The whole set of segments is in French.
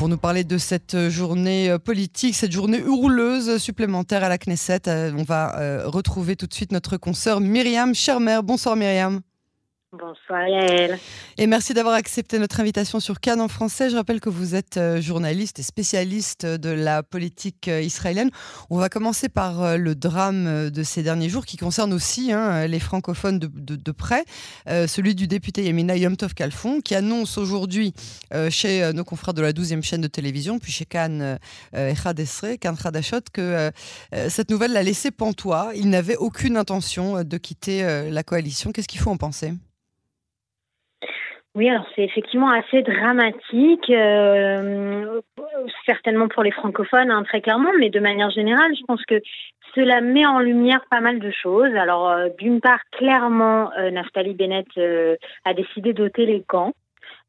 pour nous parler de cette journée politique, cette journée hurleuse supplémentaire à la Knesset. On va retrouver tout de suite notre consoeur Myriam Schermer. Bonsoir Myriam. Bonsoir Yael. Et merci d'avoir accepté notre invitation sur Cannes en français. Je rappelle que vous êtes euh, journaliste et spécialiste de la politique euh, israélienne. On va commencer par euh, le drame de ces derniers jours qui concerne aussi hein, les francophones de, près, celui du député Yamina Yom Tov Kalfon qui annonce aujourd'hui chez nos confrères de la 12e chaîne de télévision, puis chez Cannes Echad Esre, Cannes Khadashot, que cette nouvelle l'a laissé pantois. Il n'avait aucune intention de quitter la coalition. Qu'est-ce qu'il faut en penser? Oui, alors c'est effectivement assez dramatique, euh, certainement pour les francophones, hein, très clairement, mais de manière générale, je pense que cela met en lumière pas mal de choses. Alors, euh, d'une part, clairement, euh, Naftali Bennett a décidé d'ôter les camps.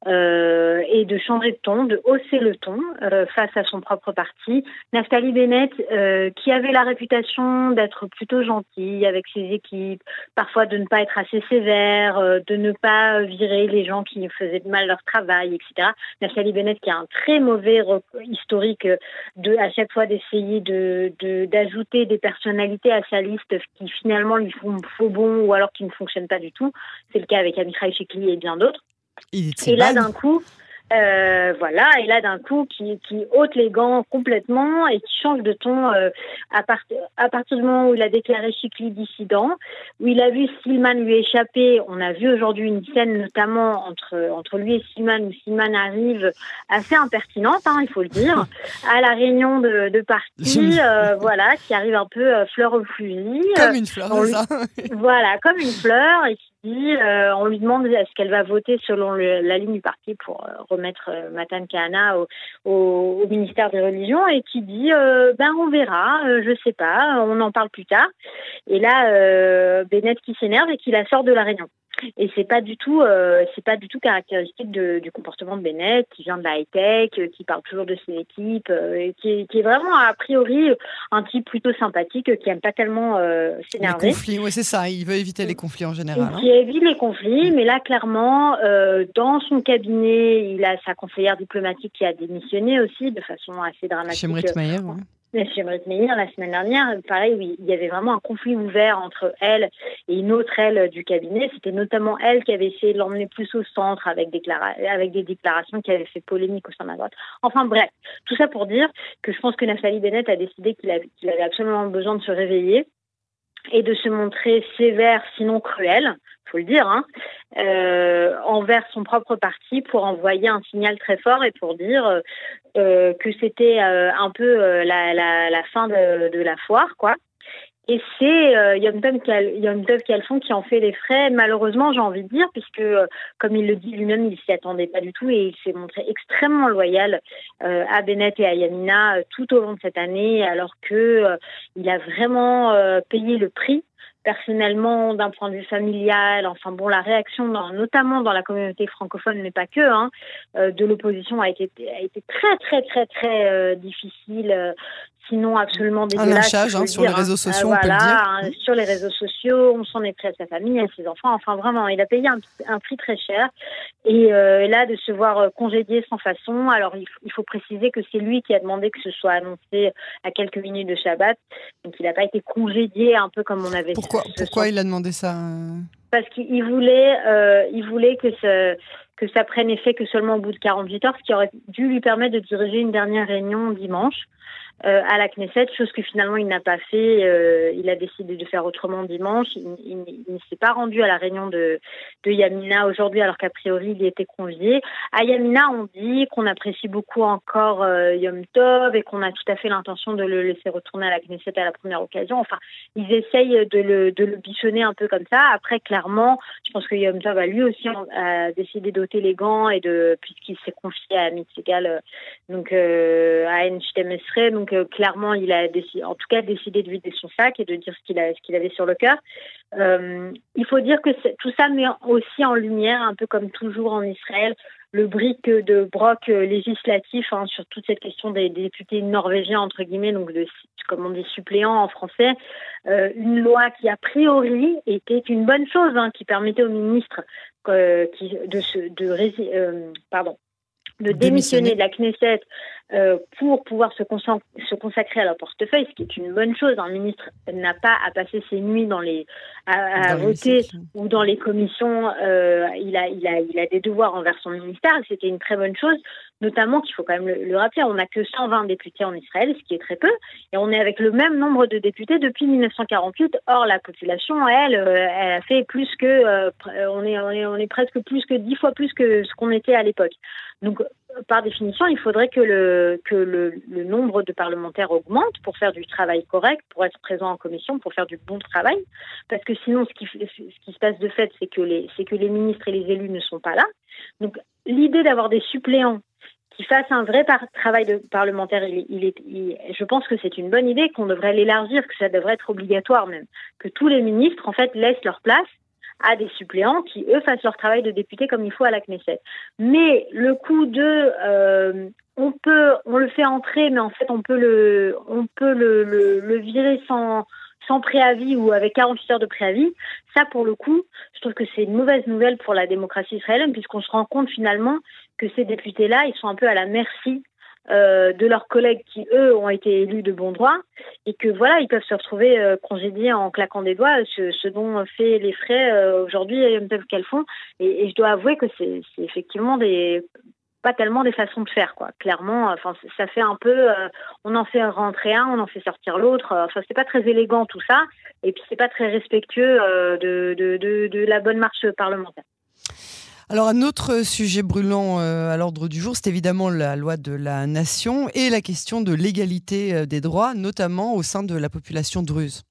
Euh, et de changer de ton, de hausser le ton euh, face à son propre parti. Naftali Bennett, euh, qui avait la réputation d'être plutôt gentil avec ses équipes, parfois de ne pas être assez sévère, de ne pas virer les gens qui faisaient mal leur travail, etc. Naftali Bennett, qui a un très mauvais historique de à chaque fois d'essayer de d'ajouter des personnalités à sa liste qui finalement lui font faux bon ou alors qui ne fonctionnent pas du tout. C'est le cas avec Amichai Shekli et bien d'autres et là, d'un coup, euh, voilà, et là d'un coup qui, qui ôte les gants complètement et qui change de ton euh, à, à partir du moment où il a déclaré Chikli dissident, où il a vu Silman lui échapper. On a vu aujourd'hui une scène notamment entre entre lui et Silman où Silman arrive assez impertinente, hein, il faut le dire, à la réunion de, de parti, euh, voilà, qui arrive un peu fleur au fusil. Comme une fleur, ça. voilà, comme une fleur et euh, on lui demande est-ce qu'elle va voter selon la ligne du parti pour euh, remettre euh, Matan Kahana au, ministère des Religions et qui dit ben on verra, je sais pas, on en parle plus tard. Et là, Bennett qui s'énerve et qui la sort de la réunion. Et c'est pas du tout, euh, c'est pas du tout caractéristique du comportement de Bennett, qui vient de la high tech, euh, qui parle toujours de ses équipes, euh, qui, est, vraiment a priori un type plutôt sympathique, qui aime pas tellement s'énerver. Les conflits, oui c'est ça. Il veut éviter les conflits en général. Hein. Qui évite les conflits, mais là clairement, dans son cabinet, il a sa conseillère diplomatique qui a démissionné aussi de façon assez dramatique. Chez Meyer, Monsieur Meir, la semaine dernière, pareil, il y avait vraiment un conflit ouvert entre elle et une autre elle du cabinet. C'était notamment elle qui avait essayé de l'emmener plus au centre avec, des déclarations qui avaient fait polémique au sein de la droite. Enfin bref, tout ça pour dire que je pense que Nathalie Bennett a décidé qu'il avait absolument besoin de se réveiller et de se montrer sévère, sinon cruel, faut le dire, hein, euh, envers son propre parti pour envoyer un signal très fort et pour dire euh, que c'était euh, un peu euh, la, fin de, de, la foire, quoi. Et c'est euh, Yom Tov Kalfon qui en fait les frais, malheureusement, j'ai envie de dire, puisque, comme il le dit lui-même, il s'y attendait pas du tout et il s'est montré extrêmement loyal euh, à Bennett et à Yamina tout au long de cette année, alors que il a vraiment payé le prix personnellement, d'un point de vue familial, enfin bon, la réaction, notamment dans la communauté francophone, mais pas que, hein, euh, de l'opposition a été, a été très très très très euh, difficile. Euh, sinon absolument dégueulasse. Un hein, sur les réseaux sociaux, on peut le dire. sur les réseaux sociaux, on s'en est pris à sa famille, à ses enfants. Enfin, vraiment, il a payé un, prix très cher. Et euh, là, de se voir euh, congédié sans façon. Alors, il, faut préciser que c'est lui qui a demandé que ce soit annoncé à quelques minutes de Shabbat. Donc, il n'a pas été congédié un peu comme on avait. Pourquoi, pourquoi il a demandé ça euh Parce qu'il voulait, il voulait que ce que ça prenne effet que seulement au bout de 48 heures, ce qui aurait dû lui permettre de diriger une dernière réunion dimanche. Euh, à la Knesset, chose que finalement il n'a pas fait. Euh, il a décidé de faire autrement dimanche. Il, ne s'est pas rendu à la réunion de, Yamina aujourd'hui, alors qu'a priori il y était convié. À Yamina, on dit qu'on apprécie beaucoup encore euh, Yom Tov et qu'on a tout à fait l'intention de le laisser retourner à la Knesset à la première occasion. Enfin, ils essayent de le, bichonner un peu comme ça. Après, clairement, je pense que Yom Tov a lui aussi a décidé d'ôter les gants et de puisqu'il s'est confié à Mitzigal, donc à Enchtem donc clairement, il a décidé, en tout cas décidé de vider son sac et de dire ce qu'il avait sur le cœur. Euh, il faut dire que tout ça met aussi en lumière, un peu comme toujours en Israël, le brique de broc législatif hein, sur toute cette question des, députés norvégiens entre guillemets, donc de comme on dit suppléants en français, euh, une loi qui a priori était une bonne chose, hein, qui permettait au ministre euh, qui, de, se, de pardon, de démissionner de la Knesset euh, pour pouvoir se, se, consacrer à leur portefeuille, ce qui est une bonne chose. Un ministre n'a pas à passer ses nuits dans les à, voter ou dans les commissions. Euh, il a il a il a des devoirs envers son ministère. C'était une très bonne chose, notamment qu'il faut quand même le, rappeler. On n'a que 120 députés en Israël, ce qui est très peu, et on est avec le même nombre de députés depuis 1948. Or la population, elle, euh, elle a fait plus que on est on est on est presque plus que dix fois plus que ce qu'on était à l'époque. Donc par définition, il faudrait que, le, que le, nombre de parlementaires augmente pour faire du travail correct, pour être présent en commission, pour faire du bon travail. Parce que sinon, ce qui, ce qui se passe de fait, c'est que, les, que les ministres et les élus ne sont pas là. Donc, l'idée d'avoir des suppléants qui fassent un vrai travail de parlementaire, il, est, je pense que c'est une bonne idée, qu'on devrait l'élargir, que ça devrait être obligatoire même, que tous les ministres, en fait, laissent leur place à des suppléants qui, eux, fassent leur travail de député comme il faut à la Knesset. Mais le coup de euh, on peut, on le fait entrer, mais en fait, on peut le, on peut le, le, virer sans, sans préavis ou avec 48 heures de préavis, ça, pour le coup, je trouve que c'est une mauvaise nouvelle pour la démocratie israélienne, puisqu'on se rend compte finalement que ces députés-là, ils sont un peu à la merci euh, de leurs collègues qui, eux, ont été élus de bon droit, et que voilà, ils peuvent se retrouver euh, congédiés en claquant des doigts, ce, dont fait les frais euh, aujourd'hui peuvent qu'elles font. Et, je dois avouer que c'est effectivement des pas tellement des façons de faire quoi. Clairement enfin ça fait un peu on en fait rentrer un on en fait sortir l'autre. Enfin c'est pas très élégant tout ça. Et puis c'est pas très respectueux de, de la bonne marche parlementaire alors un autre sujet brûlant euh, à l'ordre du jour, c'est évidemment la loi de la nation et la question de l'égalité euh, des droits, notamment au sein de la population druze.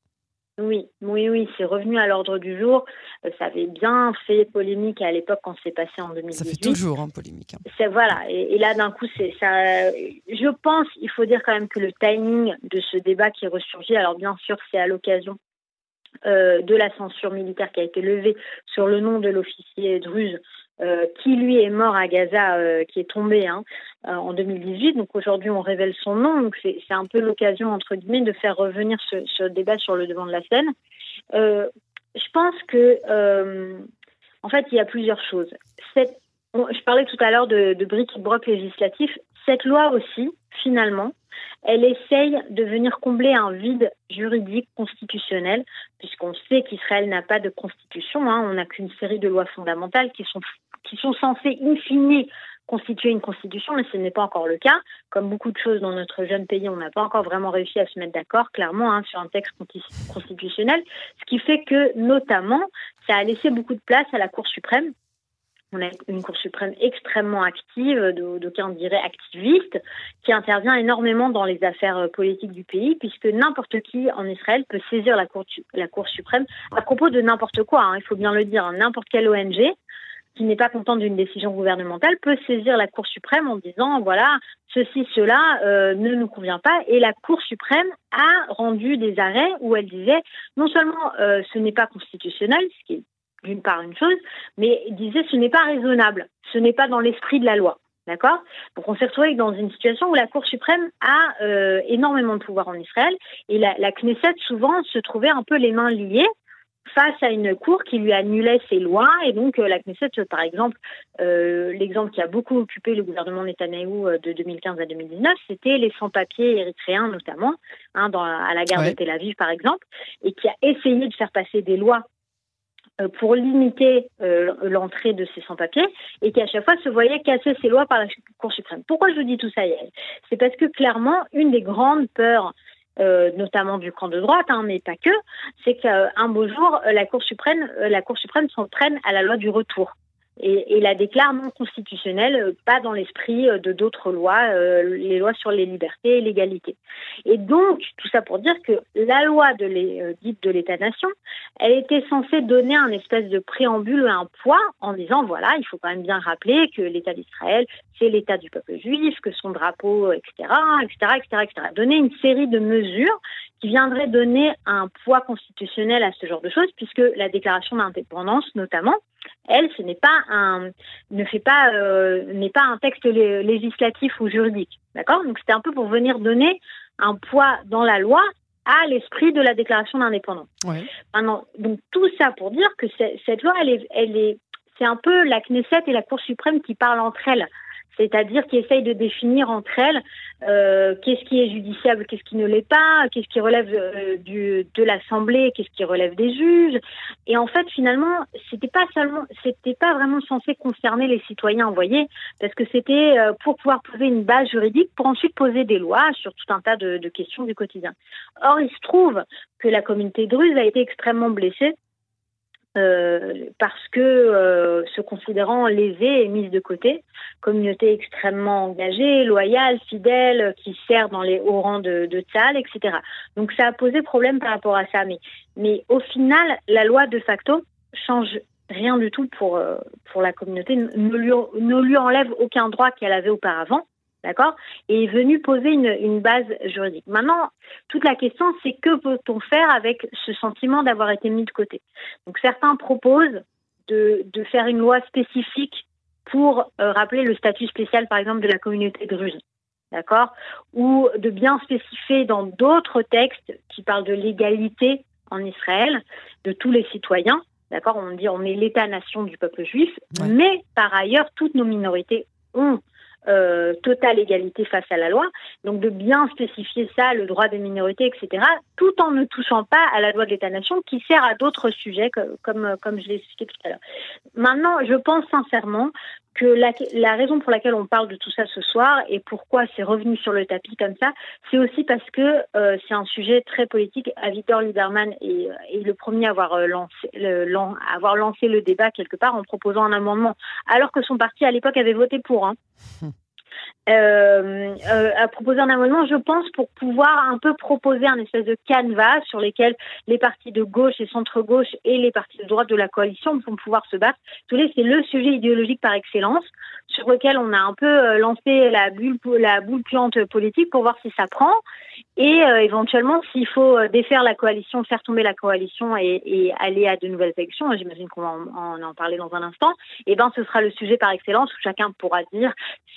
Oui, oui, oui, c'est revenu à l'ordre du jour. Euh, ça avait bien fait polémique à l'époque quand c'est passé en 2018. Ça fait toujours hein, polémique. Hein. Voilà, et, là d'un coup, c'est ça. Je pense, il faut dire quand même que le timing de ce débat qui est ressurgi, alors bien sûr, c'est à l'occasion de la censure militaire qui a été levée sur le nom de l'officier druze euh, qui lui est mort à Gaza, euh, qui est tombé hein, euh, en 2018. Donc aujourd'hui, on révèle son nom. Donc c'est un peu l'occasion, entre guillemets, de faire revenir ce, débat sur le devant de la scène. je pense que, en fait, il y a plusieurs choses. je parlais tout à l'heure de, de briques et broc législatif. Cette loi aussi, finalement, elle essaye de venir combler un vide juridique constitutionnel, puisqu'on sait qu'Israël n'a pas de constitution, hein. on n'a qu'une série de lois fondamentales qui sont censés in fine constituer une constitution, mais ce n'est pas encore le cas. Comme beaucoup de choses dans notre jeune pays, on n'a pas encore vraiment réussi à se mettre d'accord, clairement, hein, sur un texte constitutionnel, ce qui fait que, notamment, ça a laissé beaucoup de place à la Cour suprême, on a une Cour suprême extrêmement active, d'aucuns diraient activiste, qui intervient énormément dans les affaires euh, politiques du pays, puisque n'importe qui en Israël peut saisir la Cour, suprême à propos de n'importe quoi, hein, il faut bien le dire, hein, n'importe quelle ONG qui n'est pas contente d'une décision gouvernementale peut saisir la Cour suprême en disant voilà ceci cela euh, ne nous convient pas. Et la Cour suprême a rendu des arrêts où elle disait non seulement euh, ce n'est pas constitutionnel ce qui est d'une part une chose mais il disait ce n'est pas raisonnable. Ce n'est pas dans l'esprit de la loi. D'accord? Donc on s'est retrouvé dans une situation où la Cour suprême a euh, énormément de pouvoir en Israël et la, la Knesset souvent se trouvait un peu les mains liées face à une cour qui lui annulait ses lois. Et donc, euh, la Knesset, par exemple, euh, l'exemple qui a beaucoup occupé le gouvernement Netanyahou de 2015 à 2019, c'était les sans-papiers érythréens, notamment, hein, dans, à la gare de Tel Aviv, par exemple, et qui a essayé de faire passer des lois pour limiter l'entrée de ces sans-papiers et qui à chaque fois se voyait casser ces lois par la Cour suprême. Pourquoi je vous dis tout ça, Yael? C'est parce que clairement, une des grandes peurs euh, notamment du camp de droite, hein, mais pas que, c'est qu'un beau jour, la Cour suprême, euh, la à la loi du retour et, la déclare non constitutionnelle, euh, pas dans l'esprit euh, de d'autres lois, euh, les lois sur les libertés et l'égalité. Et donc, tout ça pour dire que la loi de dite de l'État-nation, elle était censée donner un espèce de préambule, un poids, en disant, voilà, il faut quand même bien rappeler que l'État d'Israël, c'est l'État du peuple juif, que son drapeau, etc., etc., etc., etc. Donner une série de mesures qui viendraient donner un poids constitutionnel à ce genre de choses, puisque la déclaration d'indépendance, notamment, elle, ce n'est pas un, ne fait pas, euh, n'est pas un texte législatif ou juridique, d'accord? Donc c'était un peu pour venir donner un poids dans la loi à l'esprit de la déclaration d'indépendance. donc tout ça pour dire que cette loi, elle est, elle est, c'est un peu la Knesset et la Cour suprême qui parlent entre elles. C'est-à-dire qui essayent de définir entre elles euh, qu'est-ce qui est judiciable, qu'est-ce qui ne l'est pas, qu'est-ce qui relève euh, de l'Assemblée, qu'est-ce qui relève des juges. Et en fait, finalement, c'était pas seulement, c'était pas vraiment censé concerner les citoyens, vous voyez, parce que c'était euh, pour pouvoir poser une base juridique pour ensuite poser des lois sur tout un tas de, de questions du quotidien. Or, il se trouve que la communauté druze a été extrêmement blessée euh, parce que euh, se considérant lésée et mise de côté, communauté extrêmement engagée, loyale, fidèle, qui sert dans les hauts rangs de, de etc. Donc ça a posé problème par rapport à ça. Mais, au final, la loi de facto change rien du tout pour, euh, la communauté, ne lui enlève aucun droit qu'elle avait auparavant. D'accord? Et est venu poser une, une, base juridique. Maintenant, toute la question, c'est que peut-on faire avec ce sentiment d'avoir été mis de côté? Donc, certains proposent de, de faire une loi spécifique pour euh, rappeler le statut spécial, par exemple, de la communauté druze. D'accord? Ou de bien spécifier dans d'autres textes qui parlent de l'égalité en Israël de tous les citoyens. D'accord? On dit on est l'État-nation du peuple juif, ouais. mais par ailleurs, toutes nos minorités ont euh, totale égalité face à la loi. Donc de bien spécifier ça, le droit des minorités, etc., tout en ne touchant pas à la loi de l'État-nation qui sert à d'autres sujets, comme, comme, comme je l'ai expliqué tout à l'heure. Maintenant, je pense sincèrement que la, la, raison pour laquelle on parle de tout ça ce soir et pourquoi c'est revenu sur le tapis comme ça, c'est aussi parce que euh, c'est un sujet très politique. Victor Lieberman est, est le premier à avoir, euh, lancé, le, avoir lancé le débat quelque part en proposant un amendement, alors que son parti à l'époque avait voté pour. Hein. Euh, euh, à proposer un amendement, je pense, pour pouvoir un peu proposer un espèce de canevas sur lesquels les partis de gauche et centre-gauche et les partis de droite de la coalition vont pouvoir se battre. C'est le sujet idéologique par excellence sur lequel on a un peu euh, lancé la bulle, la boule puante politique pour voir si ça prend et euh, éventuellement s'il faut euh, défaire la coalition, faire tomber la coalition et, aller à de nouvelles élections. J'imagine qu'on va en, en, parler dans un instant. Et ben ce sera le sujet par excellence où chacun pourra dire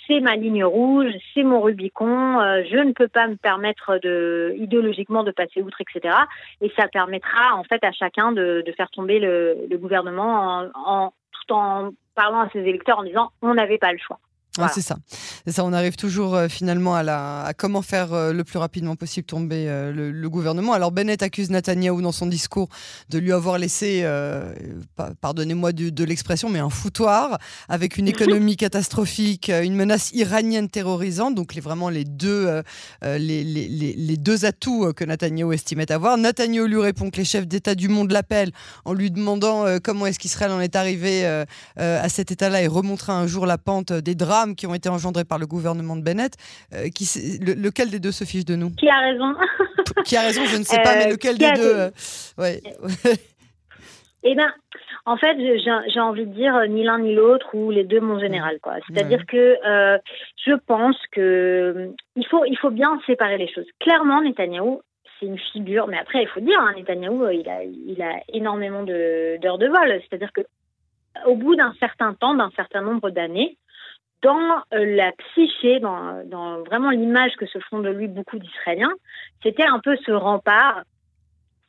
c'est ma ligne rouge, c'est mon Rubicon, euh, je ne peux pas me permettre de idéologiquement de passer outre, etc. Et ça permettra en fait à chacun de, faire tomber le, gouvernement en, en, tout en parlant à ses électeurs en disant on n'avait pas le choix. Voilà. Ouais, c'est ça. C'est ça. On arrive toujours euh, finalement à, la, à comment faire euh, le plus rapidement possible tomber euh, le, le, gouvernement. Alors Bennett accuse Netanyahou dans son discours de lui avoir laissé, pardonnez-moi de, de l'expression, mais un foutoir avec une économie catastrophique, une menace iranienne terrorisante. Donc les, vraiment les deux, les, les, les, deux atouts que Netanyahou estimait avoir. Netanyahou lui répond que les chefs d'État du monde l'appellent en lui demandant comment est-ce qu'Israël en est arrivé à cet état-là et remontera un jour la pente des drames qui ont été engendrés par le gouvernement de Bennett. Euh, qui, le, lequel des deux se fiche de nous? Qui a raison Qui a raison, je ne sais pas, mais euh, lequel des deux euh, ouais. Eh bien, en fait, j'ai envie de dire ni l'un ni l'autre ou les deux, mon général. quoi. C'est-à-dire que euh, je pense que il faut, il faut bien séparer les choses. Clairement, Netanyahou, c'est une figure, mais après, il faut dire, hein, Netanyahou, il a, il a énormément d'heures de, de vol. C'est-à-dire que au bout d'un certain temps, d'un certain nombre d'années, dans euh, la psyché, dans, dans vraiment l'image que se font de lui beaucoup d'Israéliens, c'était un peu ce rempart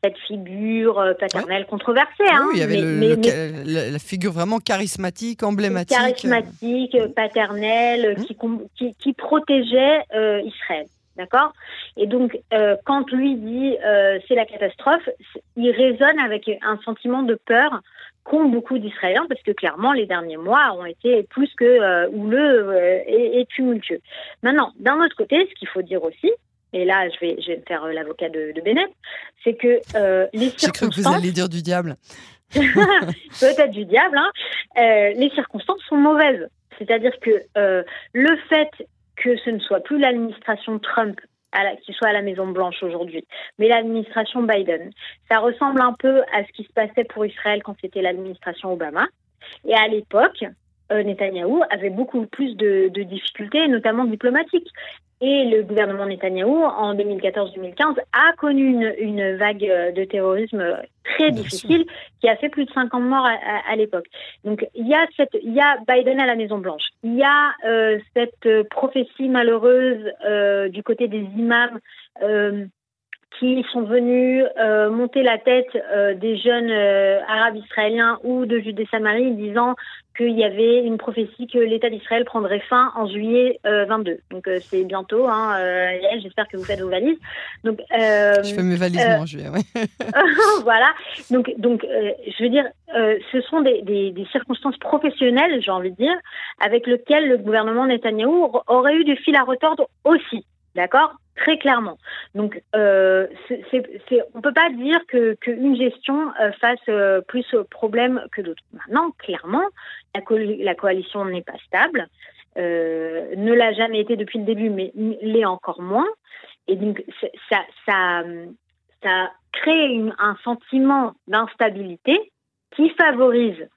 cette figure euh, paternelle ouais. controversée. Hein, oui, il y avait mais, le, mais, le, la figure vraiment charismatique, emblématique. Charismatique, paternelle, mmh. qui, qui, qui, protégeait euh, Israël. D'accord? Et donc, euh, quand lui dit euh, c'est la catastrophe, il résonne avec un sentiment de peur qu'ont beaucoup d'Israéliens, parce que clairement, les derniers mois ont été plus que euh, houleux euh, et, et, tumultueux. Maintenant, d'un autre côté, ce qu'il faut dire aussi, et là, je vais, je vais me faire l'avocat de, de Bennett, c'est que les circonstances... J'ai cru que vous alliez dire du diable. Peut-être du diable, hein. les circonstances sont mauvaises. C'est-à-dire que le fait que ce ne soit plus l'administration Trump qui soit à la Maison Blanche aujourd'hui, mais l'administration Biden. Ça ressemble un peu à ce qui se passait pour Israël quand c'était l'administration Obama. Et à l'époque, Netanyahou avait beaucoup plus de, de, difficultés, notamment diplomatiques. Et le gouvernement Netanyahou, en 2014-2015, a connu une, une, vague de terrorisme très Bien difficile sûr. qui a fait plus de 50 morts à, à, à l'époque. Donc il y, a cette, il y a Biden à la Maison-Blanche. Il y a euh, cette prophétie malheureuse euh, du côté des imams. Euh, qui sont venus euh, monter la tête euh, des jeunes euh, arabes israéliens ou de Judée-Samarie disant qu'il y avait une prophétie que l'État d'Israël prendrait fin en juillet 22. Donc c'est bientôt. Hein, J'espère que vous faites vos valises. Donc, je fais mes valises en juillet. Ouais. voilà. Donc, donc je veux dire, ce sont des, des, des circonstances professionnelles, j'ai envie de dire, avec lesquelles le gouvernement Netanyahou aurait eu du fil à retordre aussi. D'accord? Très clairement. Donc, euh, on ne peut pas dire qu'une gestion euh, fasse euh, plus problème que d'autres. Maintenant, clairement, la, coalition n'est pas stable, euh, ne l'a jamais été depuis le début, mais l'est encore moins. Et donc, ça, ça crée un sentiment d'instabilité qui favorise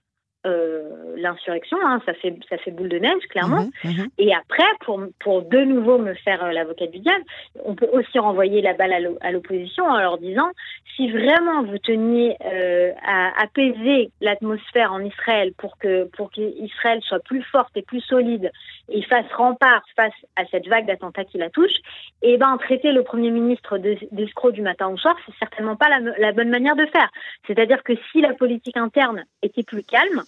euh, l'insurrection, hein, ça fait ça fait boule de neige clairement. Mhm, mhm. Et après, pour pour de nouveau me faire euh, l'avocat du diable, on peut aussi renvoyer la balle à l'opposition en leur disant si vraiment vous teniez euh, à apaiser l'atmosphère en Israël pour que pour qu'Israël soit plus forte et plus solide et fasse rempart face à cette vague d'attentats qui la touche, et eh ben traiter le premier ministre d'escroc du matin au soir, c'est certainement pas la, la bonne manière de faire. C'est-à-dire que si la politique interne était plus calme,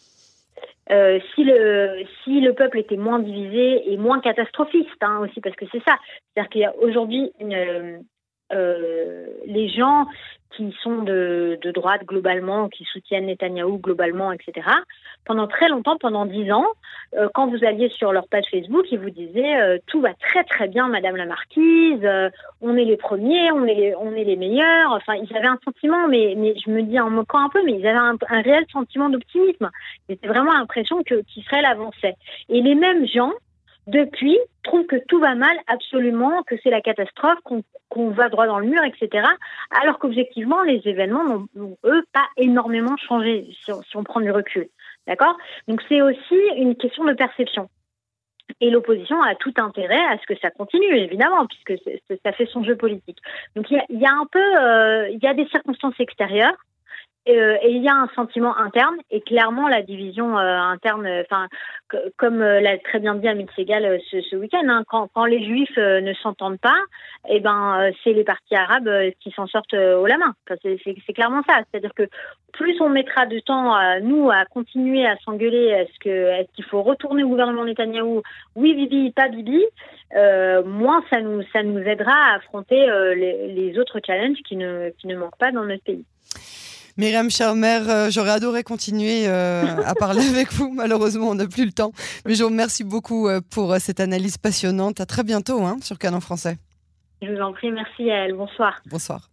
euh, si le si le peuple était moins divisé et moins catastrophiste hein, aussi parce que c'est ça. C'est-à-dire qu'il y a aujourd'hui une euh, les gens qui sont de, droite globalement, qui soutiennent Netanyahou globalement, etc. Pendant très longtemps, pendant dix ans, euh, quand vous alliez sur leur page Facebook, ils vous disaient euh, tout va très très bien, Madame la Marquise, on est les premiers, on est les, on est les meilleurs. Enfin, ils avaient un sentiment, mais, je me dis en moquant un peu, mais ils avaient un, un réel sentiment d'optimisme. C'était vraiment l'impression que qu'Israël avançait. Et les mêmes gens depuis, trouvent que tout va mal absolument, que c'est la catastrophe, qu'on va droit dans le mur, etc. Alors qu'objectivement, les événements n'ont, eux, pas énormément changé, si on, prend du recul. D'accord? Donc c'est aussi une question de perception. Et l'opposition a tout intérêt à ce que ça continue, évidemment, puisque ça fait son jeu politique. Donc il y a, y a, un peu, euh, il y a des circonstances extérieures euh, et il y a un sentiment interne et clairement la division euh, interne, enfin comme euh, l'a très bien dit Amit Segal ce, week-end, hein, quand, les Juifs ne s'entendent pas, et eh ben c'est les partis arabes qui s'en sortent au la main. C'est clairement ça. C'est-à-dire que plus on mettra de temps nous à continuer à s'engueuler, est-ce qu'il faut retourner au gouvernement Netanyahou Oui, Bibi, pas Bibi. moins ça nous ça nous aidera à affronter les, les, autres challenges qui ne qui ne manquent pas dans notre pays. Myriam Charmer, euh, j'aurais adoré continuer euh, à parler avec vous. Malheureusement, on n'a plus le temps. Mais je vous remercie beaucoup euh, pour cette analyse passionnante. À très bientôt hein, sur Canon Français. Je vous en prie, merci à elle. Bonsoir. Bonsoir.